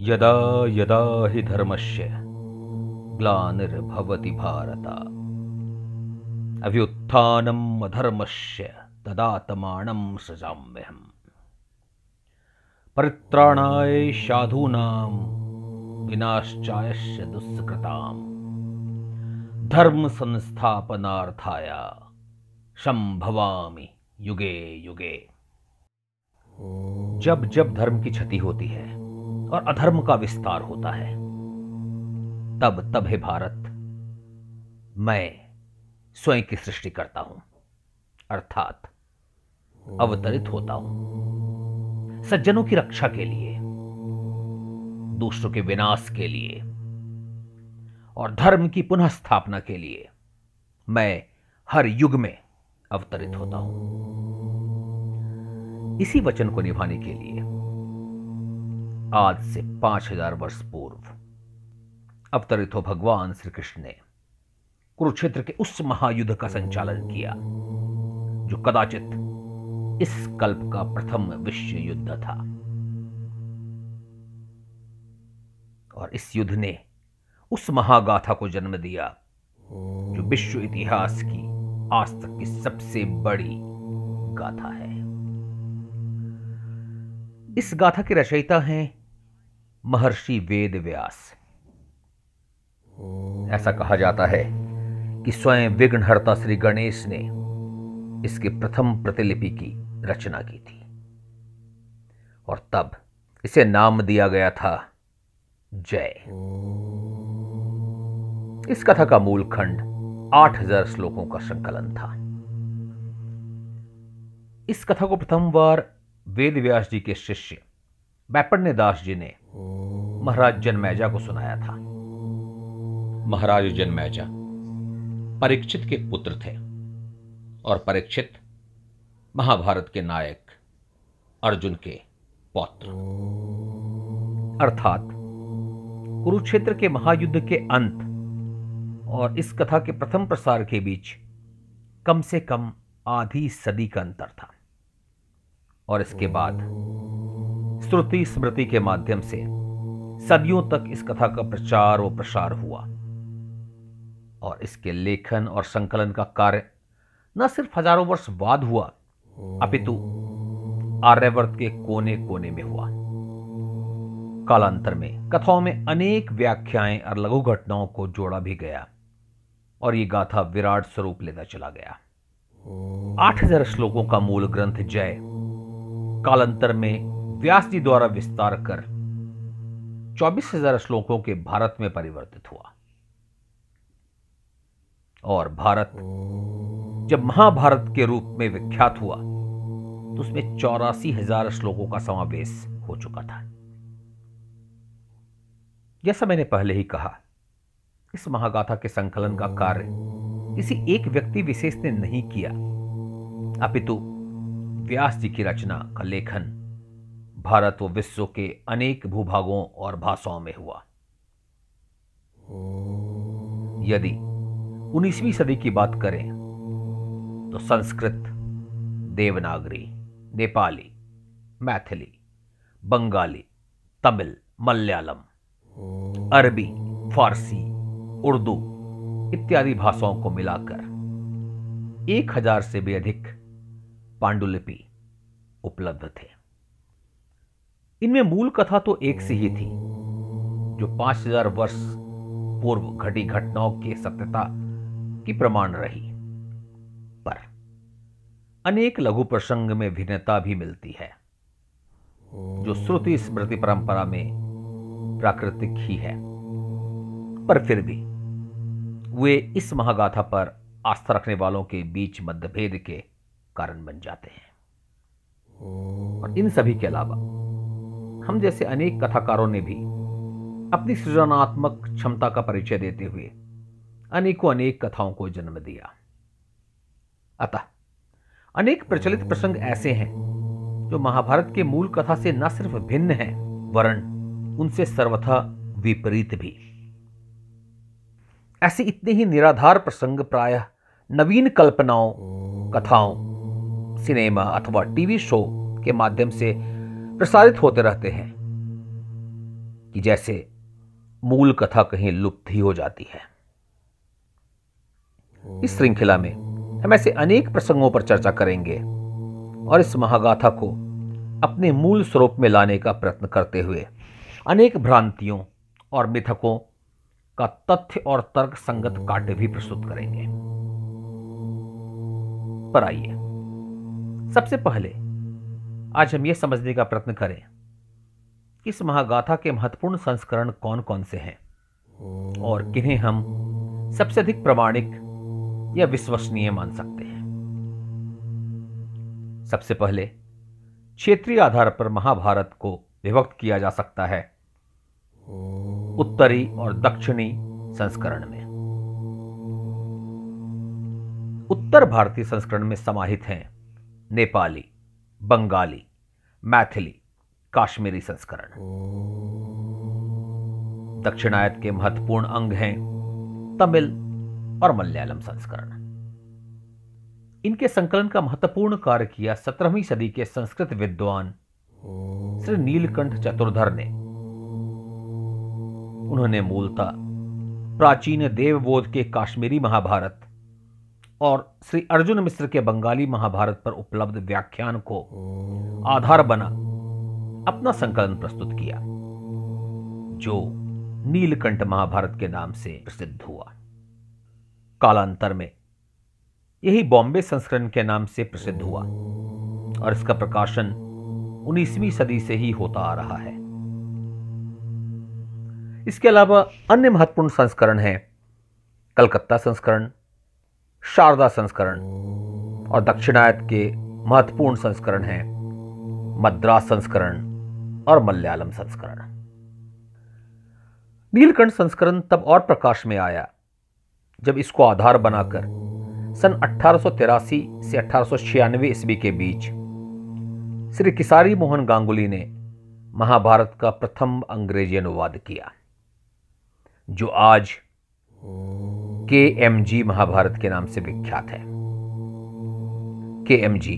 यदा यदा हि धर्मस्य ग्लानिर्भवति भारत। अभ्युत्थानम् अधर्मस्य तदातमानं सृजाम्यहम्। परित्राणाय साधूनां विनाश्चायस्य दुष्कृताम् धर्म संस्थापनार्थाय संभवामि युगे युगे। जब जब धर्म की क्षति होती है और अधर्म का विस्तार होता है। तब तब हे भारत, मैं स्वयं की सृष्टि करता हूँ, अर्थात अवतरित होता हूँ। सज्जनों की रक्षा के लिए, दूसरों के विनाश के लिए और धर्म की पुनः स्थापना के लिए मैं हर युग में अवतरित होता हूँ। इसी वचन को निभाने के लिए आज से पाँच हज़ार वर्ष पूर्व। अवतरित हो भगवान श्री कृष्ण ने कुरुक्षेत्र के उस महायुद्ध का संचालन किया, जो कदाचित इस कल्प का प्रथम विश्व युद्ध था। और इस युद्ध ने उस महागाथा को जन्म दिया, जो विश्व इतिहास की आज तक की सबसे बड़ी गाथा है। इस गाथा के रचयिता हैं महर्षि वेद व्यास। ऐसा कहा जाता है कि स्वयं विघ्नहर्ता श्री गणेश ने इसके प्रथम प्रतिलिपि की रचना की थी। और तब इसे नाम दिया गया था जय। इस कथा का मूल खंड आठ हज़ार श्लोकों का संकलन था। इस कथा को प्रथम बार वेद व्यास जी के शिष्य बैपण्य दास जी ने महाराज जनमैजा को सुनाया था। महाराज जनमैजा परीक्षित के पुत्र थे और परीक्षित महाभारत के नायक अर्जुन के पौत्र। अर्थात कुरुक्षेत्र के महायुद्ध के अंत और इस कथा के प्रथम प्रसार के बीच कम से कम आधी सदी का अंतर था और इसके बाद श्रुति स्मृति के माध्यम से सदियों तक इस कथा का प्रचार व प्रसार हुआ। और इसके लेखन और संकलन का कार्य न सिर्फ़ हज़ारों वर्ष बाद हुआ, अपितु आर्यवर्त के कोने कोने में हुआ। कालांतर में कथाओं में अनेक व्याख्याएँ और लघु घटनाओं को जोड़ा भी गया और ये गाथा विराट स्वरूप लेता चला गया। आठ हज़ार श्लोकों का मूल ग्रंथ जय कालांतर में व्यास जी द्वारा विस्तार कर चौबीस हज़ार श्लोकों के भारत में परिवर्तित हुआ। और भारत जब महाभारत के रूप में विख्यात हुआ तो उसमें चौरासी हज़ार श्लोकों का समावेश हो चुका था। जैसा मैंने पहले ही कहा, इस महागाथा के संकलन का कार्य किसी एक व्यक्ति विशेष ने नहीं किया। अपितु व्यास जी की रचना का लेखन भारत व विश्व के अनेक भूभागों और भाषाओं में हुआ। यदि 19वीं सदी की बात करें तो संस्कृत, देवनागरी, नेपाली, मैथिली, बंगाली, तमिल, मलयालम, अरबी, फारसी, उर्दू इत्यादि भाषाओं को मिलाकर एक हज़ार से भी अधिक पांडुलिपि उपलब्ध थे। इनमें मूल कथा तो एक सी ही थी, जो पाँच हज़ार वर्ष पूर्व घटी घटनाओं की सत्यता की प्रमाण रही। पर अनेक लघु प्रसंग में भिन्नता भी मिलती है, जो श्रुति स्मृति परंपरा में प्राकृतिक ही है। पर फिर भी वे इस महागाथा पर आस्था रखने वालों के बीच मतभेद के कारण बन जाते हैं। और इन सभी के अलावा हम जैसे अनेक कथाकारों ने भी अपनी सृजनात्मक क्षमता का परिचय देते हुए अनेकों अनेक कथाओं को जन्म दिया। अतः अनेक प्रचलित प्रसंग ऐसे हैं जो महाभारत के मूल कथा से न सिर्फ़ भिन्न हैं वरण उनसे सर्वथा विपरीत भी। ऐसे इतने ही निराधार प्रसंग प्रायः नवीन कल्पनाओं, कथाओं, सिनेमा अथवा टीवी शो के माध्यम से प्रसारित होते रहते हैं कि जैसे मूल कथा कहीं लुप्त ही हो जाती है। इस श्रृंखला में हम ऐसे अनेक प्रसंगों पर चर्चा करेंगे और इस महागाथा को अपने मूल स्वरूप में लाने का प्रयत्न करते हुए अनेक भ्रांतियों और मिथकों का तथ्य और तर्क संगत काटे भी प्रस्तुत करेंगे। पर आइए, सबसे पहले आज हम यह समझने का प्रयत्न करें इस महागाथा के महत्वपूर्ण संस्करण कौन कौन से हैं और किन्हें हम सबसे अधिक प्रमाणिक या विश्वसनीय मान सकते हैं। सबसे पहले, क्षेत्रीय आधार पर महाभारत को विभक्त किया जा सकता है उत्तरी और दक्षिणी संस्करण में। उत्तर भारतीय संस्करण में समाहित हैं नेपाली बंगाली मैथिली काश्मीरी संस्करण। दक्षिणायत के महत्वपूर्ण अंग हैं तमिल और मलयालम संस्करण। इनके संकलन का महत्वपूर्ण कार्य किया सत्रहवीं सदी के संस्कृत विद्वान श्री नीलकंठ चतुर्धर ने। उन्होंने मूलतः प्राचीन देवबोध के काश्मीरी महाभारत और श्री अर्जुन मिश्र के बंगाली महाभारत पर उपलब्ध व्याख्यान को आधार बना अपना संकलन प्रस्तुत किया जो नीलकंठ महाभारत के नाम से प्रसिद्ध हुआ। कालांतर में यही बॉम्बे संस्करण के नाम से प्रसिद्ध हुआ और इसका प्रकाशन 19वीं सदी से ही होता आ रहा है। इसके अलावा अन्य महत्वपूर्ण संस्करण हैं कलकत्ता संस्करण शारदा संस्करण और दक्षिणायत के महत्वपूर्ण संस्करण हैं मद्रास संस्करण और मलयालम संस्करण। नीलकंठ संस्करण तब और प्रकाश में आया जब इसको आधार बनाकर सन 1883 से अठारह ईस्वी के बीच श्री किसारी मोहन गांगुली ने महाभारत का प्रथम अंग्रेज़ी अनुवाद किया, जो आज के एम जी महाभारत के नाम से विख्यात है। के एम जी,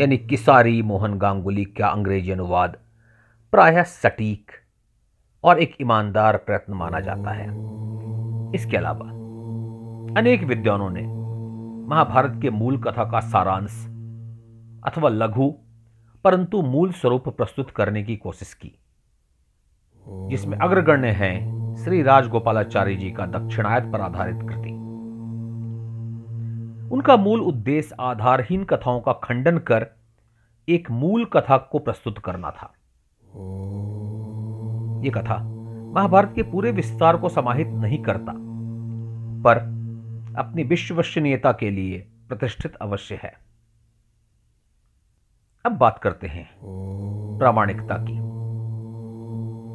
यानी किसारी मोहन गांगुली का अंग्रेज़ी अनुवाद प्रायः सटीक और एक ईमानदार प्रयत्न माना जाता है। इसके अलावा अनेक विद्वानों ने महाभारत के मूल कथा का सारांश अथवा लघु, परंतु मूल स्वरूप प्रस्तुत करने की कोशिश की, जिसमें अग्रगण्य है श्री राजगोपालाचार्य जी का दक्षिणायत पर आधारित कृति। उनका मूल उद्देश्य आधारहीन कथाओं का खंडन कर एक मूल कथा को प्रस्तुत करना था। यह कथा महाभारत के पूरे विस्तार को समाहित नहीं करता, पर अपनी विश्वसनीयता के लिए प्रतिष्ठित अवश्य है। अब बात करते हैं प्रामाणिकता की।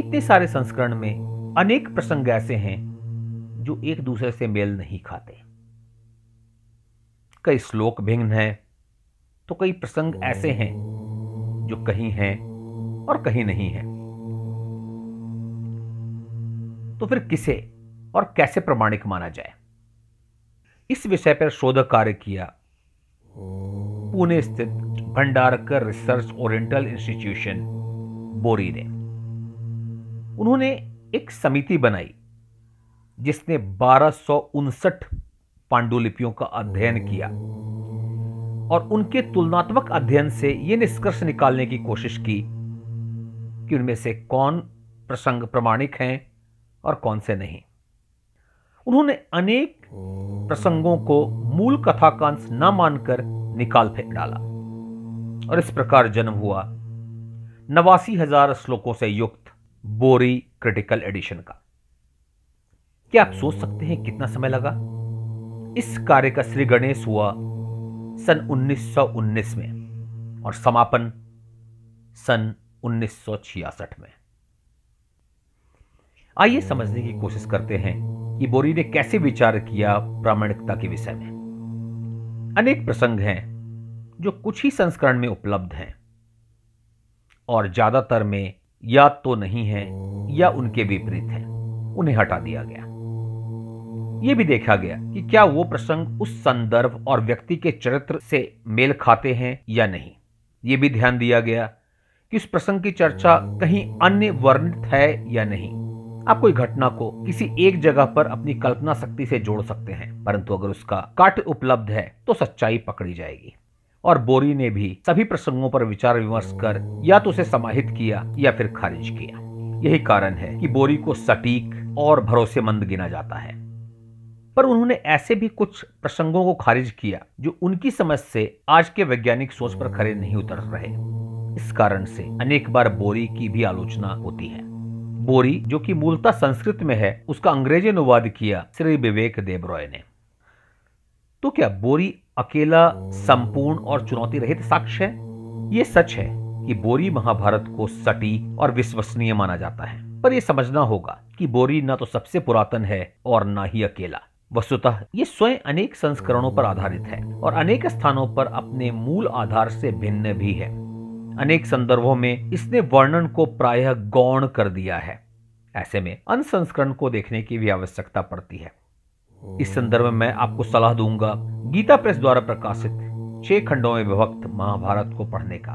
इतने सारे संस्करण में अनेक प्रसंग ऐसे हैं जो एक दूसरे से मेल नहीं खाते। कई श्लोक भिन्न हैं तो कई प्रसंग ऐसे हैं जो कहीं हैं और कहीं नहीं हैं। तो फिर किसे और कैसे प्रमाणिक माना जाए? इस विषय पर शोध कार्य किया पुणे स्थित भंडारकर रिसर्च ओरिएंटल इंस्टीट्यूशन, बोरी ने। उन्होंने एक समिति बनाई, जिसने बारह पांडुलिपियों का अध्ययन किया और उनके तुलनात्मक अध्ययन से यह निष्कर्ष निकालने की कोशिश की कि उनमें से कौन प्रसंग प्रमाणिक हैं और कौन से नहीं। उन्होंने अनेक प्रसंगों को मूल कथाकांश न मानकर निकाल फेंक डाला और इस प्रकार जन्म हुआ। नवासी हज़ार श्लोकों से युक्त बोरी क्रिटिकल एडिशन का। क्या आप सोच सकते हैं कितना समय लगा? इस कार्य का श्री गणेश हुआ सन 1919 में और समापन सन 1966 में। आइए समझने की कोशिश करते हैं कि बोरी ने कैसे विचार किया प्रामाणिकता के विषय में। अनेक प्रसंग हैं जो कुछ ही संस्करण में उपलब्ध हैं और ज़्यादातर में या तो नहीं है या उनके विपरीत है। उन्हें हटा दिया गया। यह भी देखा गया कि क्या वो प्रसंग उस संदर्भ और व्यक्ति के चरित्र से मेल खाते हैं या नहीं। यह भी ध्यान दिया गया कि उस प्रसंग की चर्चा कहीं अन्य वर्णित है या नहीं। आप कोई घटना को किसी एक जगह पर अपनी कल्पना शक्ति से जोड़ सकते हैं, परंतु अगर उसका काट उपलब्ध है तो सच्चाई पकड़ी जाएगी। और बोरी ने भी सभी प्रसंगों पर विचार विमर्श कर या तो उसे समाहित किया या फिर खारिज किया। यही कारण है कि बोरी को सटीक और भरोसेमंद गिना जाता है। पर उन्होंने ऐसे भी कुछ प्रसंगों को खारिज किया जो उनकी समझ से आज के वैज्ञानिक सोच पर खड़े नहीं उतर रहे। इस कारण से अनेक बार बोरी की भी आलोचना होती है। बोरी जो कि मूलतः संस्कृत में है उसका अंग्रेज़ी अनुवाद किया श्री विवेक देबरॉय ने। तो क्या बोरी अकेला, संपूर्ण और चुनौती रहित साक्ष्य है? ये सच है कि बोरी महाभारत को सटीक और विश्वसनीय माना जाता है। पर यह समझना होगा कि बोरी न तो सबसे पुरातन है और न ही अकेला। वस्तुतः ये स्वयं अनेक संस्करणों पर आधारित है और अनेक स्थानों पर अपने मूल आधार से भिन्न भी है। अनेक संदर्भों में इसने वर्णन को प्रायः गौण कर दिया है। ऐसे में अन्य संस्करण को देखने की भी आवश्यकता पड़ती है। इस संदर्भ में मैं आपको सलाह दूँगा गीता प्रेस द्वारा प्रकाशित छह खंडों में विभक्त महाभारत को पढ़ने का।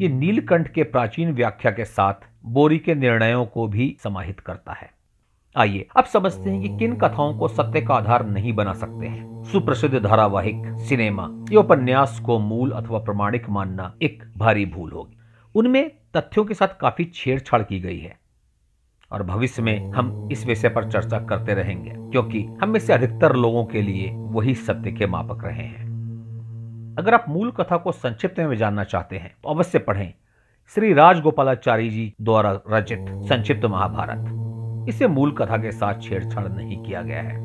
ये नीलकंठ के प्राचीन व्याख्या के साथ बोरी के निर्णयों को भी समाहित करता है। आइए, अब समझते हैं कि किन कथाओं को सत्य का आधार नहीं बना सकते हैं। सुप्रसिद्ध धारावाहिक, सिनेमा, या उपन्यास को मूल अथवा प्रमाणिक मानना एक भारी भूल होगी। उनमें तथ्यों के साथ काफ़ी छेड़छाड़ की गई है। और भविष्य में हम इस विषय पर चर्चा करते रहेंगे क्योंकि हम में से अधिकतर लोगों के लिए वही सत्य के मापक रहे हैं। अगर आप मूल कथा को संक्षिप्त में जानना चाहते हैं तो अवश्य पढ़ें। श्री राजगोपालाचारी जी द्वारा रचित संक्षिप्त महाभारत। इसे मूल कथा के साथ छेड़छाड़ नहीं किया गया है।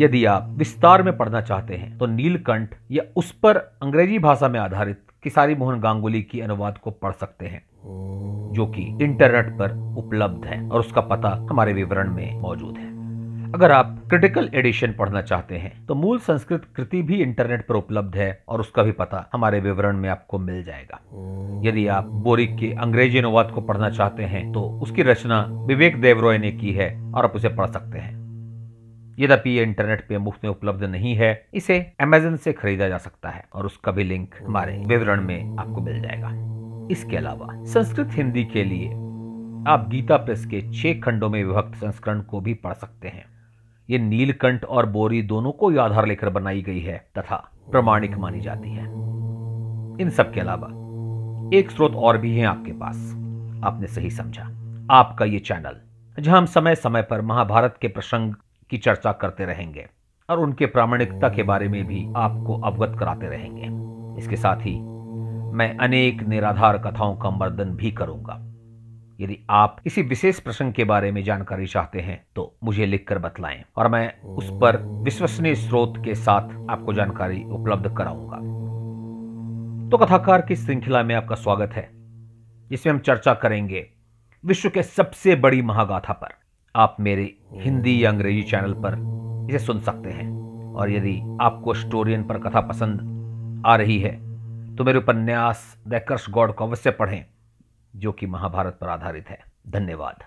यदि आप विस्तार में पढ़ना चाहते हैं तो नीलकंठ या उस पर अंग्रेज़ी भाषा में आधारित किसारी मोहन गांगुली की अनुवाद को पढ़ सकते हैं। जो कि इंटरनेट पर उपलब्ध है और उसका पता हमारे विवरण में मौजूद है। अगर आप क्रिटिकल एडिशन पढ़ना चाहते हैं तो मूल संस्कृत कृति भी इंटरनेट पर उपलब्ध है और उसका भी पता हमारे विवरण में आपको मिल जाएगा। यदि आप बोरिक के अंग्रेज़ी अनुवाद को पढ़ना चाहते हैं तो उसकी रचना विवेक देवरॉय ने की है और आप उसे पढ़ सकते हैं। यद्यपि ये इंटरनेट पे मुफ़्त में उपलब्ध नहीं है, इसे अमेजन से खरीदा जा सकता है और उसका भी लिंक हमारे विवरण में आपको मिल जाएगा। इसके अलावा, संस्कृत हिंदी के लिए, आप गीता प्रेस के छह खंडों में विभक्त संस्करण को भी पढ़ सकते हैं। ये नीलकंठ और बोरी दोनों को आधार लेकर बनाई गई है तथा प्रमाणिक मानी जाती है। इन सब के अलावा, एक स्रोत और भी है आपके पास। आपने सही समझा। आपका ये चैनल, जहाँ हम समय समय पर महाभारत के प्रसंग की चर्चा करते रहेंगे और उनके प्रामाणिकता के बारे में भी आपको अवगत कराते रहेंगे। इसके साथ ही मैं अनेक निराधार कथाओं का मर्दन भी करूँगा। यदि आप किसी विशेष प्रसंग के बारे में जानकारी चाहते हैं तो मुझे लिखकर बतलाएँ और मैं उस पर विश्वसनीय स्रोत के साथ आपको जानकारी उपलब्ध कराऊँगा। तो कथाकार की श्रृंखला में आपका स्वागत है, जिसमें हम चर्चा करेंगे विश्व के सबसे बड़ी महागाथा पर। आप मेरे हिंदी या अंग्रेज़ी चैनल पर इसे सुन सकते हैं और यदि आपको स्टोरियन पर कथा पसंद आ रही है तो मेरे उपन्यास द गॉड को अवश्य पढ़ें, जो कि महाभारत पर आधारित है। धन्यवाद।